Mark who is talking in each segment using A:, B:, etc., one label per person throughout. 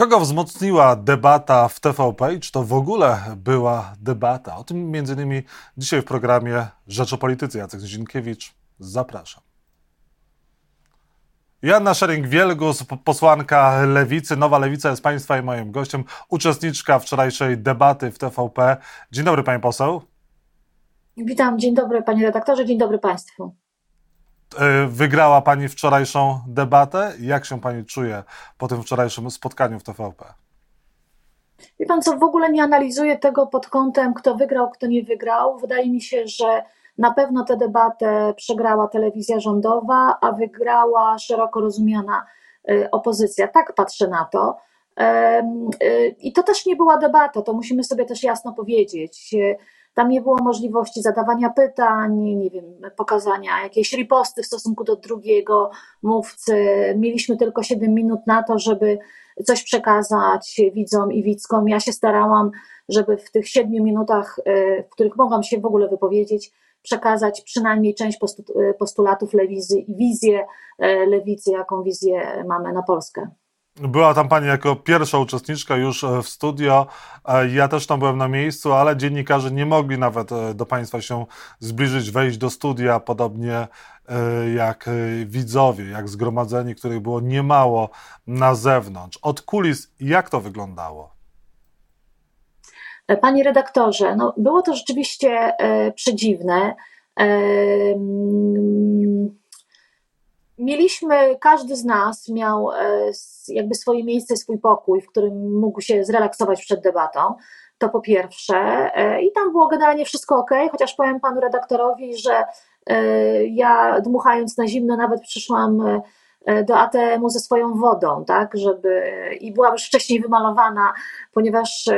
A: Kogo wzmocniła debata w TVP i czy to w ogóle była debata? O tym innymi dzisiaj w programie Rzecz o Polityce. Jacek Zinkiewicz, zapraszam. Joanna Szering-Wielgus, posłanka Lewicy. Nowa Lewica jest Państwa i moim gościem, uczestniczka wczorajszej debaty w TVP. Dzień dobry Pani poseł.
B: Witam, dzień dobry Panie redaktorze, dzień dobry Państwu.
A: E, wygrała Pani wczorajszą debatę. Jak się Pani czuje po tym wczorajszym spotkaniu w TVP?
B: Wie Pan co, w ogóle nie analizuję tego pod kątem, kto wygrał, kto nie wygrał. Wydaje mi się, że na pewno tę debatę przegrała telewizja rządowa, a wygrała szeroko rozumiana y, opozycja. Tak patrzę na to. Y, I to też nie była debata, to musimy sobie też jasno powiedzieć. Tam nie było możliwości zadawania pytań, nie wiem, pokazania jakiejś riposty w stosunku do drugiego mówcy. Mieliśmy tylko 7 minut na to, żeby coś przekazać widzom i widzkom. Ja się starałam, żeby w tych 7 minutach, y, w których mogłam się w ogóle wypowiedzieć, przekazać przynajmniej część postulatów lewicy i wizję y, lewicy, jaką wizję mamy na Polskę.
A: Była tam pani jako pierwsza uczestniczka już e, w studio. E, ja też tam byłem na miejscu, ale dziennikarze nie mogli nawet e, do państwa się zbliżyć, wejść do studia, podobnie jak widzowie, jak zgromadzeni, których było niemało na zewnątrz. Od kulis, jak to wyglądało?
B: Panie redaktorze, no było to rzeczywiście przedziwne. Mieliśmy, każdy z nas miał e, jakby swoje miejsce, swój pokój, w którym mógł się zrelaksować przed debatą. To po pierwsze. E, I tam było generalnie wszystko ok, chociaż powiem panu redaktorowi, że e, ja dmuchając na zimno nawet przyszłam do ATM-u ze swoją wodą, tak, żeby i byłam już wcześniej wymalowana, ponieważ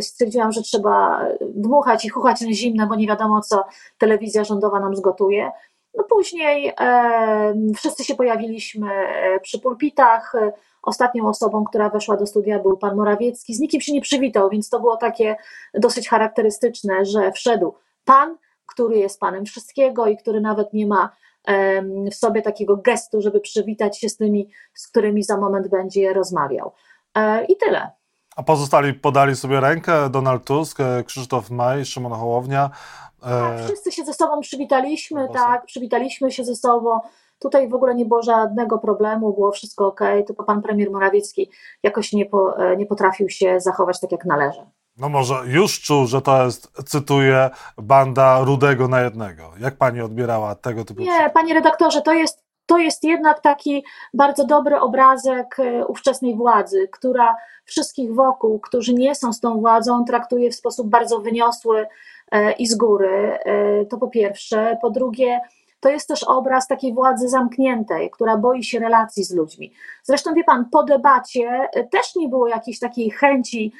B: stwierdziłam, że trzeba dmuchać i chuchać na zimno, bo nie wiadomo, co telewizja rządowa nam zgotuje. No później wszyscy się pojawiliśmy e, przy pulpitach. Ostatnią osobą, która weszła do studia był pan Morawiecki. Z nikim się nie przywitał, więc to było takie dosyć charakterystyczne, że wszedł pan, który jest panem wszystkiego i który nawet nie ma w sobie takiego gestu, żeby przywitać się z tymi, z którymi za moment będzie rozmawiał. E, I tyle.
A: A pozostali podali sobie rękę Donald Tusk, e, Krzysztof Maj, Szymon Hołownia.
B: Tak, wszyscy się ze sobą przywitaliśmy, tak, przywitaliśmy się ze sobą. Tutaj w ogóle nie było żadnego problemu, było wszystko ok, tylko pan premier Morawiecki jakoś nie, po, e, nie potrafił się zachować tak, jak należy.
A: No może już czuł, że to jest, cytuję, banda rudego na jednego. Jak pani odbierała tego typu...
B: Nie, panie redaktorze, to jest, to jest jednak taki bardzo dobry obrazek e, ówczesnej władzy, która wszystkich wokół, którzy nie są z tą władzą, traktuje w sposób bardzo wyniosły, E, i z góry. E, to po pierwsze. Po drugie, to jest też obraz takiej władzy zamkniętej, która boi się relacji z ludźmi. Zresztą wie pan, po debacie też nie było jakiejś takiej chęci,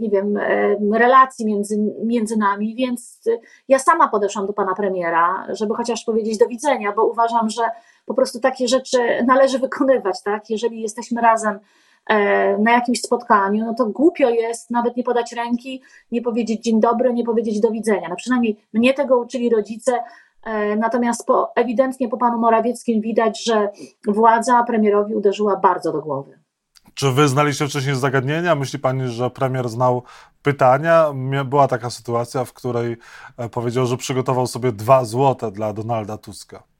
B: nie wiem, relacji między, między nami, więc ja sama podeszłam do pana premiera, żeby chociaż powiedzieć do widzenia, bo uważam, że po prostu takie rzeczy należy wykonywać, tak? Jeżeli jesteśmy razem E, na jakimś spotkaniu, no to głupio jest nawet nie podać ręki, nie powiedzieć dzień dobry, nie powiedzieć do widzenia. No przynajmniej mnie tego uczyli rodzice, e, natomiast po, ewidentnie po panu Morawieckim widać, że władza premierowi uderzyła bardzo do głowy.
A: Czy wy znaliście wcześniej zagadnienia? Myśli pani, że premier znał pytania? Była taka sytuacja, w której e, powiedział, że przygotował sobie dwa złote dla Donalda Tuska.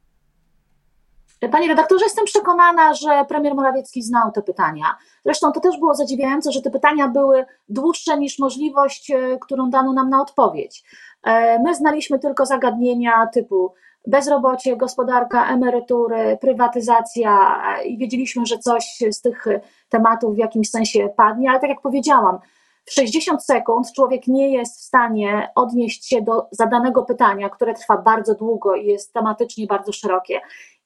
B: Panie redaktorze, jestem przekonana, że premier Morawiecki znał te pytania. Zresztą to też było zadziwiające, że te pytania były dłuższe niż możliwość, e, którą dano nam na odpowiedź. E, my znaliśmy tylko zagadnienia typu bezrobocie, gospodarka, emerytury, prywatyzacja e, i wiedzieliśmy, że coś z tych tematów w jakimś sensie padnie, ale tak jak powiedziałam, w 60 sekund człowiek nie jest w stanie odnieść się do zadanego pytania, które trwa bardzo długo i jest tematycznie bardzo szerokie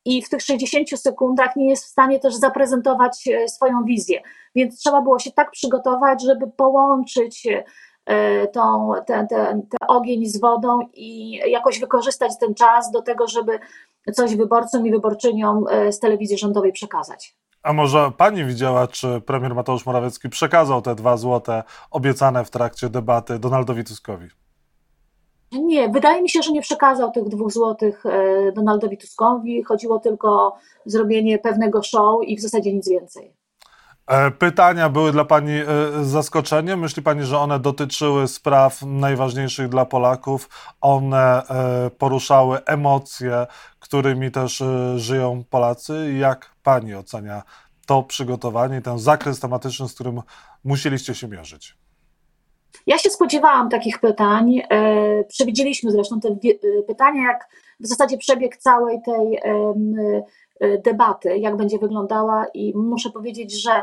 B: i w tych 60 sekundach nie jest w stanie też zaprezentować e, swoją wizję. Więc trzeba było się tak przygotować, żeby połączyć e, tą, ten, ten, ten ogień z wodą i jakoś wykorzystać ten czas do tego, żeby coś wyborcom i wyborczyniom e, z telewizji rządowej przekazać.
A: A może pani widziała, czy premier Mateusz Morawiecki przekazał te dwa złote obiecane w trakcie debaty Donaldowi Tuskowi?
B: Nie, wydaje mi się, że nie przekazał tych dwóch złotych e, Donaldowi Tuskowi. Chodziło tylko o zrobienie pewnego show i w zasadzie nic więcej.
A: E, pytania były dla Pani e, zaskoczeniem? Myśli Pani, że one dotyczyły spraw najważniejszych dla Polaków? One poruszały emocje, którymi też żyją Polacy? Jak Pani ocenia to przygotowanie, ten zakres tematyczny, z którym musieliście się mierzyć?
B: Ja się spodziewałam takich pytań. Przewidzieliśmy zresztą te pytania, jak w zasadzie przebieg całej tej Y, debaty, jak będzie wyglądała, i muszę powiedzieć, że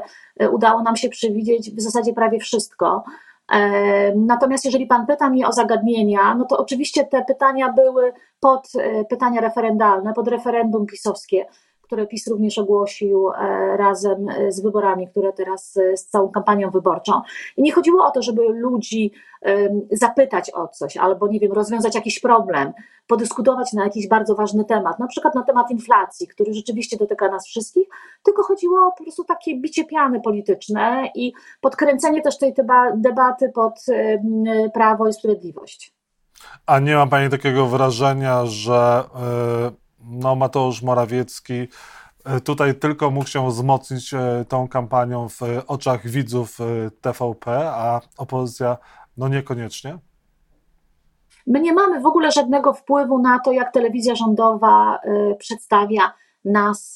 B: udało nam się przewidzieć w zasadzie prawie wszystko. E, natomiast jeżeli Pan pyta mnie o zagadnienia, no to oczywiście te pytania były pod pytania referendalne, pod referendum pisowskie które PiS również ogłosił e, razem e, z wyborami, które teraz e, z całą kampanią wyborczą. I nie chodziło o to, żeby ludzi zapytać o coś, albo nie wiem, rozwiązać jakiś problem, podyskutować na jakiś bardzo ważny temat, na przykład na temat inflacji, który rzeczywiście dotyka nas wszystkich, tylko chodziło o po prostu takie bicie piany polityczne i podkręcenie też tej debaty pod prawo i sprawiedliwość.
A: A nie ma Pani takiego wrażenia, że no, Mateusz Morawiecki e, tutaj tylko mógł się wzmocnić e, tą kampanią w oczach widzów e, TVP, a opozycja no niekoniecznie?
B: My nie mamy w ogóle żadnego wpływu na to, jak telewizja rządowa przedstawia nas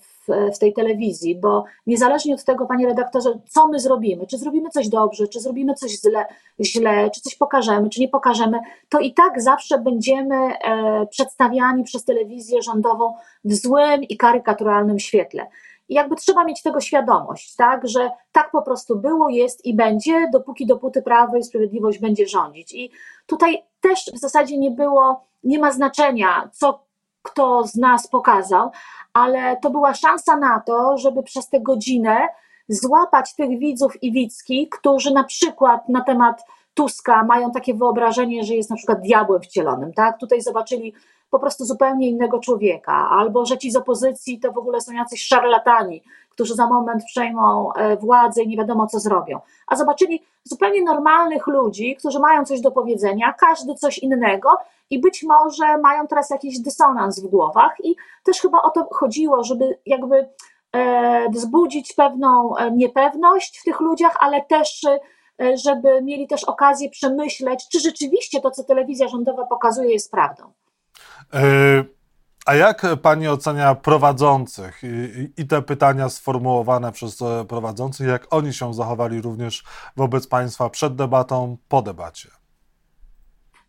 B: w w, tej telewizji, bo niezależnie od tego, panie redaktorze, co my zrobimy, czy zrobimy coś dobrze, czy zrobimy coś źle, źle czy coś pokażemy, czy nie pokażemy, to i tak zawsze będziemy e, przedstawiani przez telewizję rządową w złym i karykaturalnym świetle. I jakby trzeba mieć tego świadomość, tak, że tak po prostu było, jest i będzie, dopóki dopóty Prawo i Sprawiedliwość będzie rządzić. I tutaj też w zasadzie nie było, nie ma znaczenia, co kto z nas pokazał, ale to była szansa na to, żeby przez tę godzinę złapać tych widzów i widzki, którzy na przykład na temat Tuska mają takie wyobrażenie, że jest na przykład diabłem wcielonym, tak? Tutaj zobaczyli po prostu zupełnie innego człowieka, albo że ci z opozycji to w ogóle są jacyś szarlatani, którzy za moment przejmą e, władzę i nie wiadomo co zrobią. A zobaczyli zupełnie normalnych ludzi, którzy mają coś do powiedzenia, każdy coś innego i być może mają teraz jakiś dysonans w głowach i też chyba o to chodziło, żeby jakby e, wzbudzić pewną e, niepewność w tych ludziach, ale też żeby mieli też okazję przemyśleć, czy rzeczywiście to, co telewizja rządowa pokazuje, jest prawdą.
A: A jak pani ocenia prowadzących i, i, te pytania sformułowane przez e, prowadzących, jak oni się zachowali również wobec państwa przed debatą, po debacie?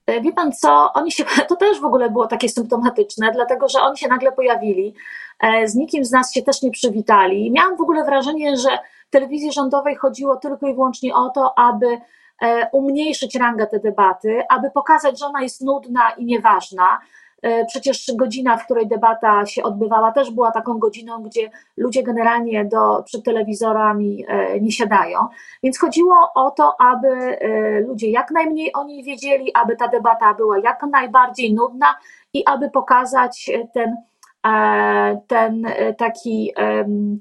B: E, wie pan co, oni się, to też w ogóle było takie symptomatyczne, dlatego że oni się nagle pojawili, e, z nikim z nas się też nie przywitali. Miałam w ogóle wrażenie, że telewizji rządowej chodziło tylko i wyłącznie o to, aby umniejszyć rangę tej debaty, aby pokazać, że ona jest nudna i nieważna, przecież godzina, w której debata się odbywała, też była taką godziną, gdzie ludzie generalnie do, przed telewizorami e, nie siadają. Więc chodziło o to, aby e, ludzie jak najmniej o niej wiedzieli, aby ta debata była jak najbardziej nudna i aby pokazać ten ten taki,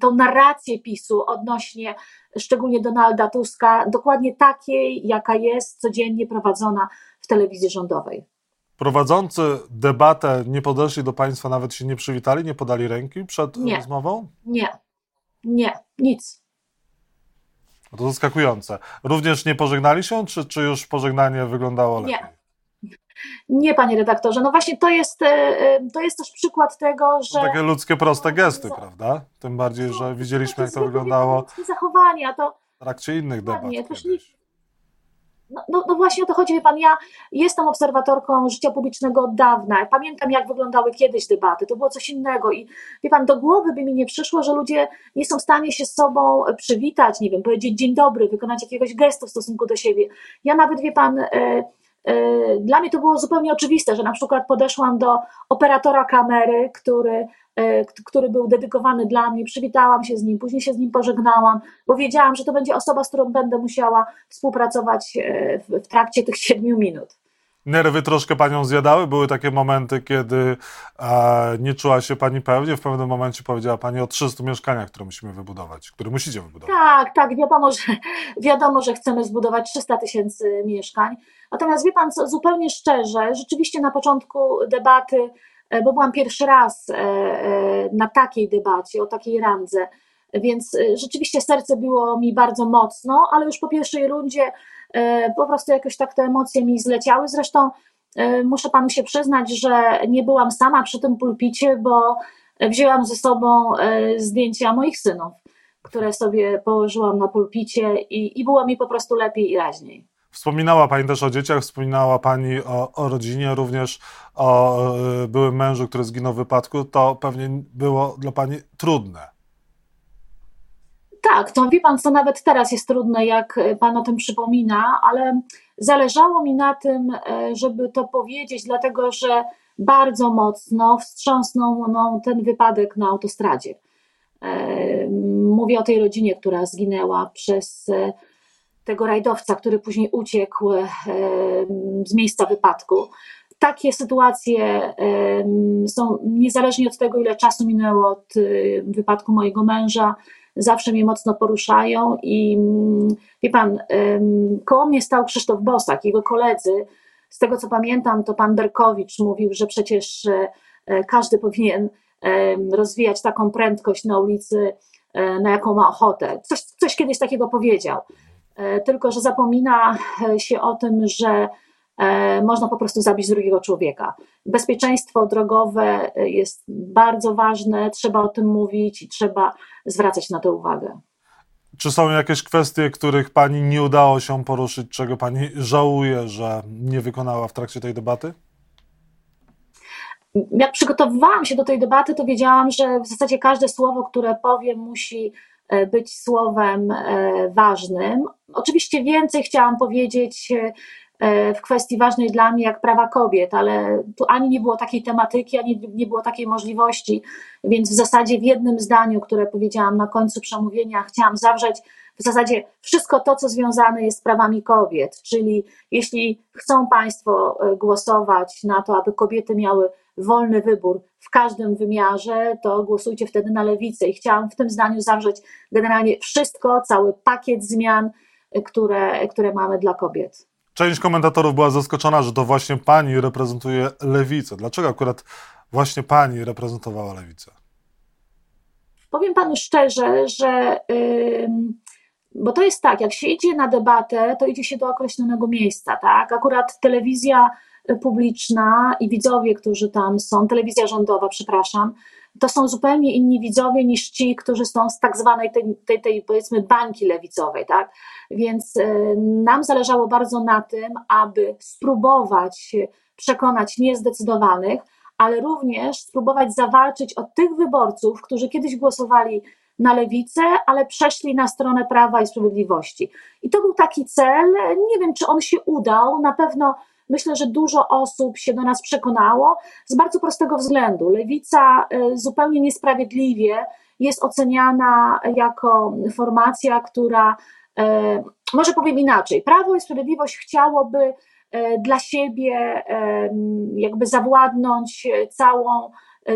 B: tą narrację PiSu odnośnie szczególnie Donalda Tuska, dokładnie takiej, jaka jest codziennie prowadzona w telewizji rządowej.
A: Prowadzący debatę nie podeszli do Państwa, nawet się nie przywitali, nie podali ręki przed
B: nie,
A: rozmową?
B: Nie, nie, nic.
A: To zaskakujące. Również nie pożegnali się, czy, czy już pożegnanie wyglądało lepiej?
B: Nie. Nie, panie redaktorze. No właśnie to jest, e, e, to jest też przykład tego, że.
A: takie ludzkie, proste gesty, prawda? Tym bardziej, że widzieliśmy, jak to wyglądało.
B: Ludzkie zachowania. To...
A: W trakcie innych debat. Nie, to nie,
B: no, no, no, właśnie o to chodzi, wie pan, ja jestem obserwatorką życia publicznego od dawna. Pamiętam, jak wyglądały kiedyś debaty, to było coś innego i wie pan, do głowy by mi nie przyszło, że ludzie nie są w stanie się z sobą przywitać, nie wiem, powiedzieć dzień dobry, wykonać jakiegoś gestu w stosunku do siebie. Ja nawet, wie pan, e, e, dla mnie to było zupełnie oczywiste, że na przykład podeszłam do operatora kamery, który który był dedykowany dla mnie, przywitałam się z nim, później się z nim pożegnałam, bo wiedziałam, że to będzie osoba, z którą będę musiała współpracować e, w, trakcie tych siedmiu minut.
A: Nerwy troszkę panią zjadały? Były takie momenty, kiedy e, nie czuła się pani pewnie. W pewnym momencie powiedziała pani o 300 mieszkaniach, które musimy wybudować, które musicie wybudować.
B: Tak, tak, wiadomo, że, wiadomo, że chcemy zbudować 300 tysięcy mieszkań. Natomiast wie pan co, zupełnie szczerze, rzeczywiście na początku debaty E, bo byłam pierwszy raz e, e, na takiej debacie, o takiej randze. Więc rzeczywiście serce było mi bardzo mocno, ale już po pierwszej rundzie po prostu jakoś tak te emocje mi zleciały. Zresztą muszę panu się przyznać, że nie byłam sama przy tym pulpicie, bo wzięłam ze sobą zdjęcia moich synów które sobie położyłam na pulpicie i, i było mi po prostu lepiej i raźniej.
A: Wspominała Pani też o dzieciach, wspominała Pani o, o rodzinie, również o y, byłym mężu, który zginął w wypadku. To pewnie było dla Pani trudne.
B: Tak, to wie Pan, co nawet teraz jest trudne, jak Pan o tym przypomina, ale zależało mi na tym, e, żeby to powiedzieć, dlatego że bardzo mocno wstrząsnął mną ten wypadek na autostradzie. Mówię o tej rodzinie, która zginęła przez e, tego rajdowca, który później uciekł e, z miejsca wypadku. Takie sytuacje są niezależnie od tego, ile czasu minęło od e, wypadku mojego męża, zawsze mnie mocno poruszają i mm, wie pan, koło mnie stał Krzysztof Bosak, jego koledzy. Z tego co pamiętam, to pan Berkowicz mówił, że przecież każdy powinien rozwijać taką prędkość na ulicy, e, na jaką ma ochotę. Coś, coś kiedyś takiego powiedział. E, tylko, że zapomina e, się o tym, że można po prostu zabić drugiego człowieka. Bezpieczeństwo drogowe jest bardzo ważne, trzeba o tym mówić i trzeba zwracać na to uwagę.
A: Czy są jakieś kwestie, których pani nie udało się poruszyć, czego pani żałuje, że nie wykonała w trakcie tej debaty?
B: jak przygotowywałam się do tej debaty, to wiedziałam, że w zasadzie każde słowo, które powiem, musi e, być słowem e, ważnym. Oczywiście więcej chciałam powiedzieć e, w kwestii ważnej dla mnie jak prawa kobiet, ale tu ani nie było takiej tematyki, ani nie było takiej możliwości, więc w zasadzie w jednym zdaniu, które powiedziałam na końcu przemówienia, chciałam zawrzeć w zasadzie wszystko to, co związane jest z prawami kobiet, czyli jeśli chcą Państwo głosować na to, aby kobiety miały wolny wybór w każdym wymiarze, to głosujcie wtedy na lewicę. I chciałam w tym zdaniu zawrzeć generalnie wszystko, cały pakiet zmian, które, które mamy dla kobiet.
A: Część komentatorów była zaskoczona, że to właśnie pani reprezentuje lewicę. Dlaczego akurat właśnie pani reprezentowała lewicę?
B: Powiem panu szczerze, że. Yy, bo to jest tak, jak się idzie na debatę, to idzie się do określonego miejsca, tak? Akurat telewizja publiczna i widzowie, którzy tam są, telewizja rządowa, przepraszam, to są zupełnie inni widzowie niż ci, którzy są z tak zwanej tej, tej, tej powiedzmy bańki lewicowej, tak? Więc y, nam zależało bardzo na tym, aby spróbować przekonać niezdecydowanych, ale również spróbować zawalczyć od tych wyborców, którzy kiedyś głosowali na lewicę, ale przeszli na stronę Prawa i Sprawiedliwości. I to był taki cel. Nie wiem, czy on się udał. Na pewno myślę, że dużo osób się do nas przekonało z bardzo prostego względu. Lewica y, zupełnie niesprawiedliwie jest oceniana jako formacja, która, y, może powiem inaczej, Prawo i Sprawiedliwość chciałoby y, dla siebie jakby zawładnąć całą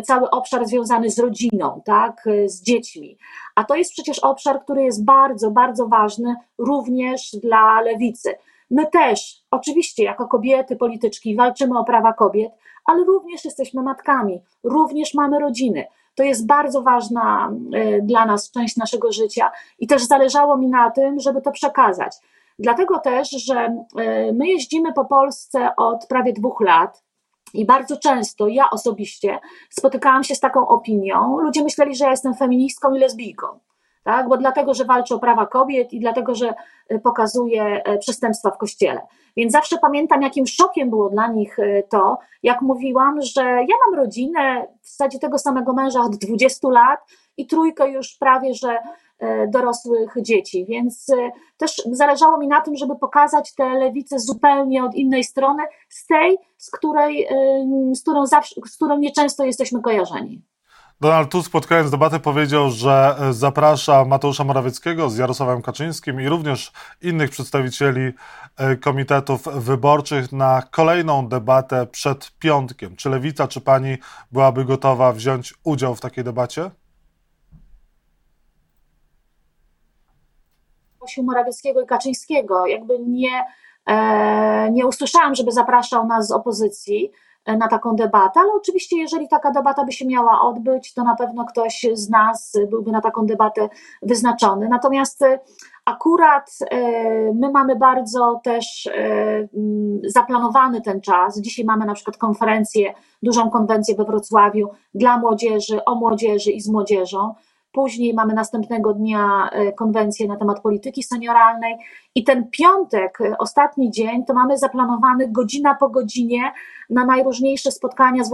B: cały obszar związany z rodziną, tak, z dziećmi. A to jest przecież obszar, który jest bardzo, bardzo ważny również dla lewicy. My też, oczywiście, jako kobiety, polityczki, walczymy o prawa kobiet, ale również jesteśmy matkami, również mamy rodziny. To jest bardzo ważna e, dla nas część naszego życia i też zależało mi na tym, żeby to przekazać. Dlatego też, że e, my jeździmy po Polsce od prawie dwóch lat. I bardzo często ja osobiście spotykałam się z taką opinią. Ludzie myśleli, że ja jestem feministką i lesbijką tak? bo dlatego, że walczy o prawa kobiet i dlatego, że e, pokazuje e, przestępstwa w kościele. Więc zawsze pamiętam, jakim szokiem było dla nich e, to, jak mówiłam, że ja mam rodzinę, w zasadzie tego samego męża od 20 lat i trójkę już prawie, że dorosłych dzieci, więc też zależało mi na tym, żeby pokazać tę lewicę zupełnie od innej strony, z tej, z której, z którą, zawsze, z którą nieczęsto jesteśmy kojarzeni.
A: Donald Tusk spotkając debatę powiedział, że e, zaprasza Mateusza Morawieckiego z Jarosławem Kaczyńskim i również innych przedstawicieli e, komitetów wyborczych na kolejną debatę przed piątkiem. Czy Lewica, czy pani byłaby gotowa wziąć udział w takiej debacie?
B: Morawieckiego i Kaczyńskiego. Jakby nie, e, nie usłyszałam, żeby zapraszał nas z opozycji. Na taką debatę, ale oczywiście, jeżeli taka debata by się miała odbyć, to na pewno ktoś z nas byłby na taką debatę wyznaczony. Natomiast akurat my mamy bardzo też zaplanowany ten czas. Dzisiaj mamy na przykład konferencję, dużą konwencję we Wrocławiu dla młodzieży, o młodzieży i z młodzieżą. Później mamy następnego dnia e, konwencję na temat polityki senioralnej i ten piątek, e, ostatni dzień, to mamy zaplanowany godzina po godzinie na najróżniejsze spotkania z,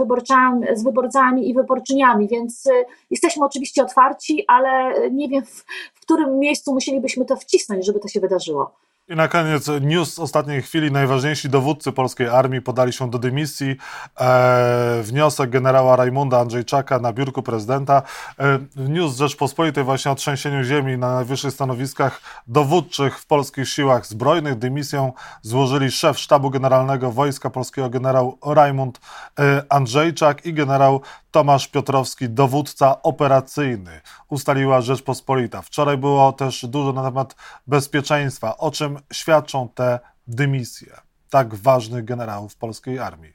B: z wyborcami i wyborczyniami, więc e, jesteśmy oczywiście otwarci, ale nie wiem w, w którym miejscu musielibyśmy to wcisnąć, żeby to się wydarzyło.
A: I na koniec news z ostatniej chwili. Najważniejsi dowódcy polskiej armii podali się do dymisji. E, wniosek generała Rajmunda Andrzejczaka na biurku prezydenta. E, news Rzeczpospolitej właśnie o trzęsieniu ziemi na najwyższych stanowiskach dowódczych w polskich siłach zbrojnych. Dymisję złożyli szef sztabu generalnego Wojska Polskiego generał Rajmund e, Andrzejczak i generał Tomasz Piotrowski, dowódca operacyjny, ustaliła Rzeczpospolita. Wczoraj było też dużo na temat bezpieczeństwa. O czym świadczą te dymisje tak ważnych generałów polskiej armii?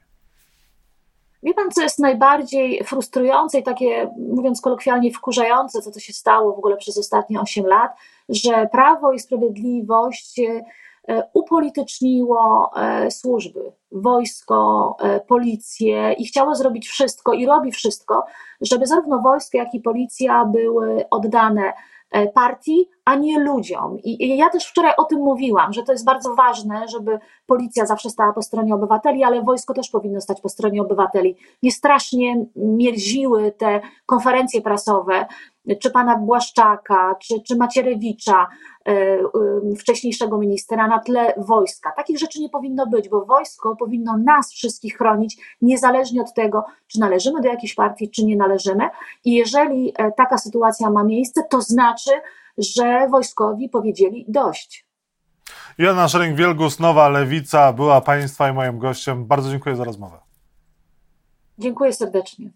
B: Wie pan, co jest najbardziej frustrujące i takie, mówiąc kolokwialnie, wkurzające, co to się stało w ogóle przez ostatnie 8 lat, że Prawo i Sprawiedliwość E, upolityczniło e, służby, wojsko, e, policję i chciało zrobić wszystko i robi wszystko, żeby zarówno wojsko, jak i policja były oddane partii, a nie ludziom. I ja też wczoraj o tym mówiłam, że to jest bardzo ważne, żeby policja zawsze stała po stronie obywateli, ale wojsko też powinno stać po stronie obywateli. Nie strasznie mierziły te konferencje prasowe, czy pana Błaszczaka, czy, czy Macierewicza, e, e, wcześniejszego ministra, na tle wojska. Takich rzeczy nie powinno być, bo wojsko powinno nas wszystkich chronić, niezależnie od tego, czy należymy do jakiejś partii, czy nie należymy. I jeżeli e, taka sytuacja ma miejsce, to znaczy, że wojskowi powiedzieli dość.
A: Joanna Szering-Wielgus, Nowa Lewica, była Państwa i moim gościem. Bardzo dziękuję za rozmowę.
B: Dziękuję serdecznie.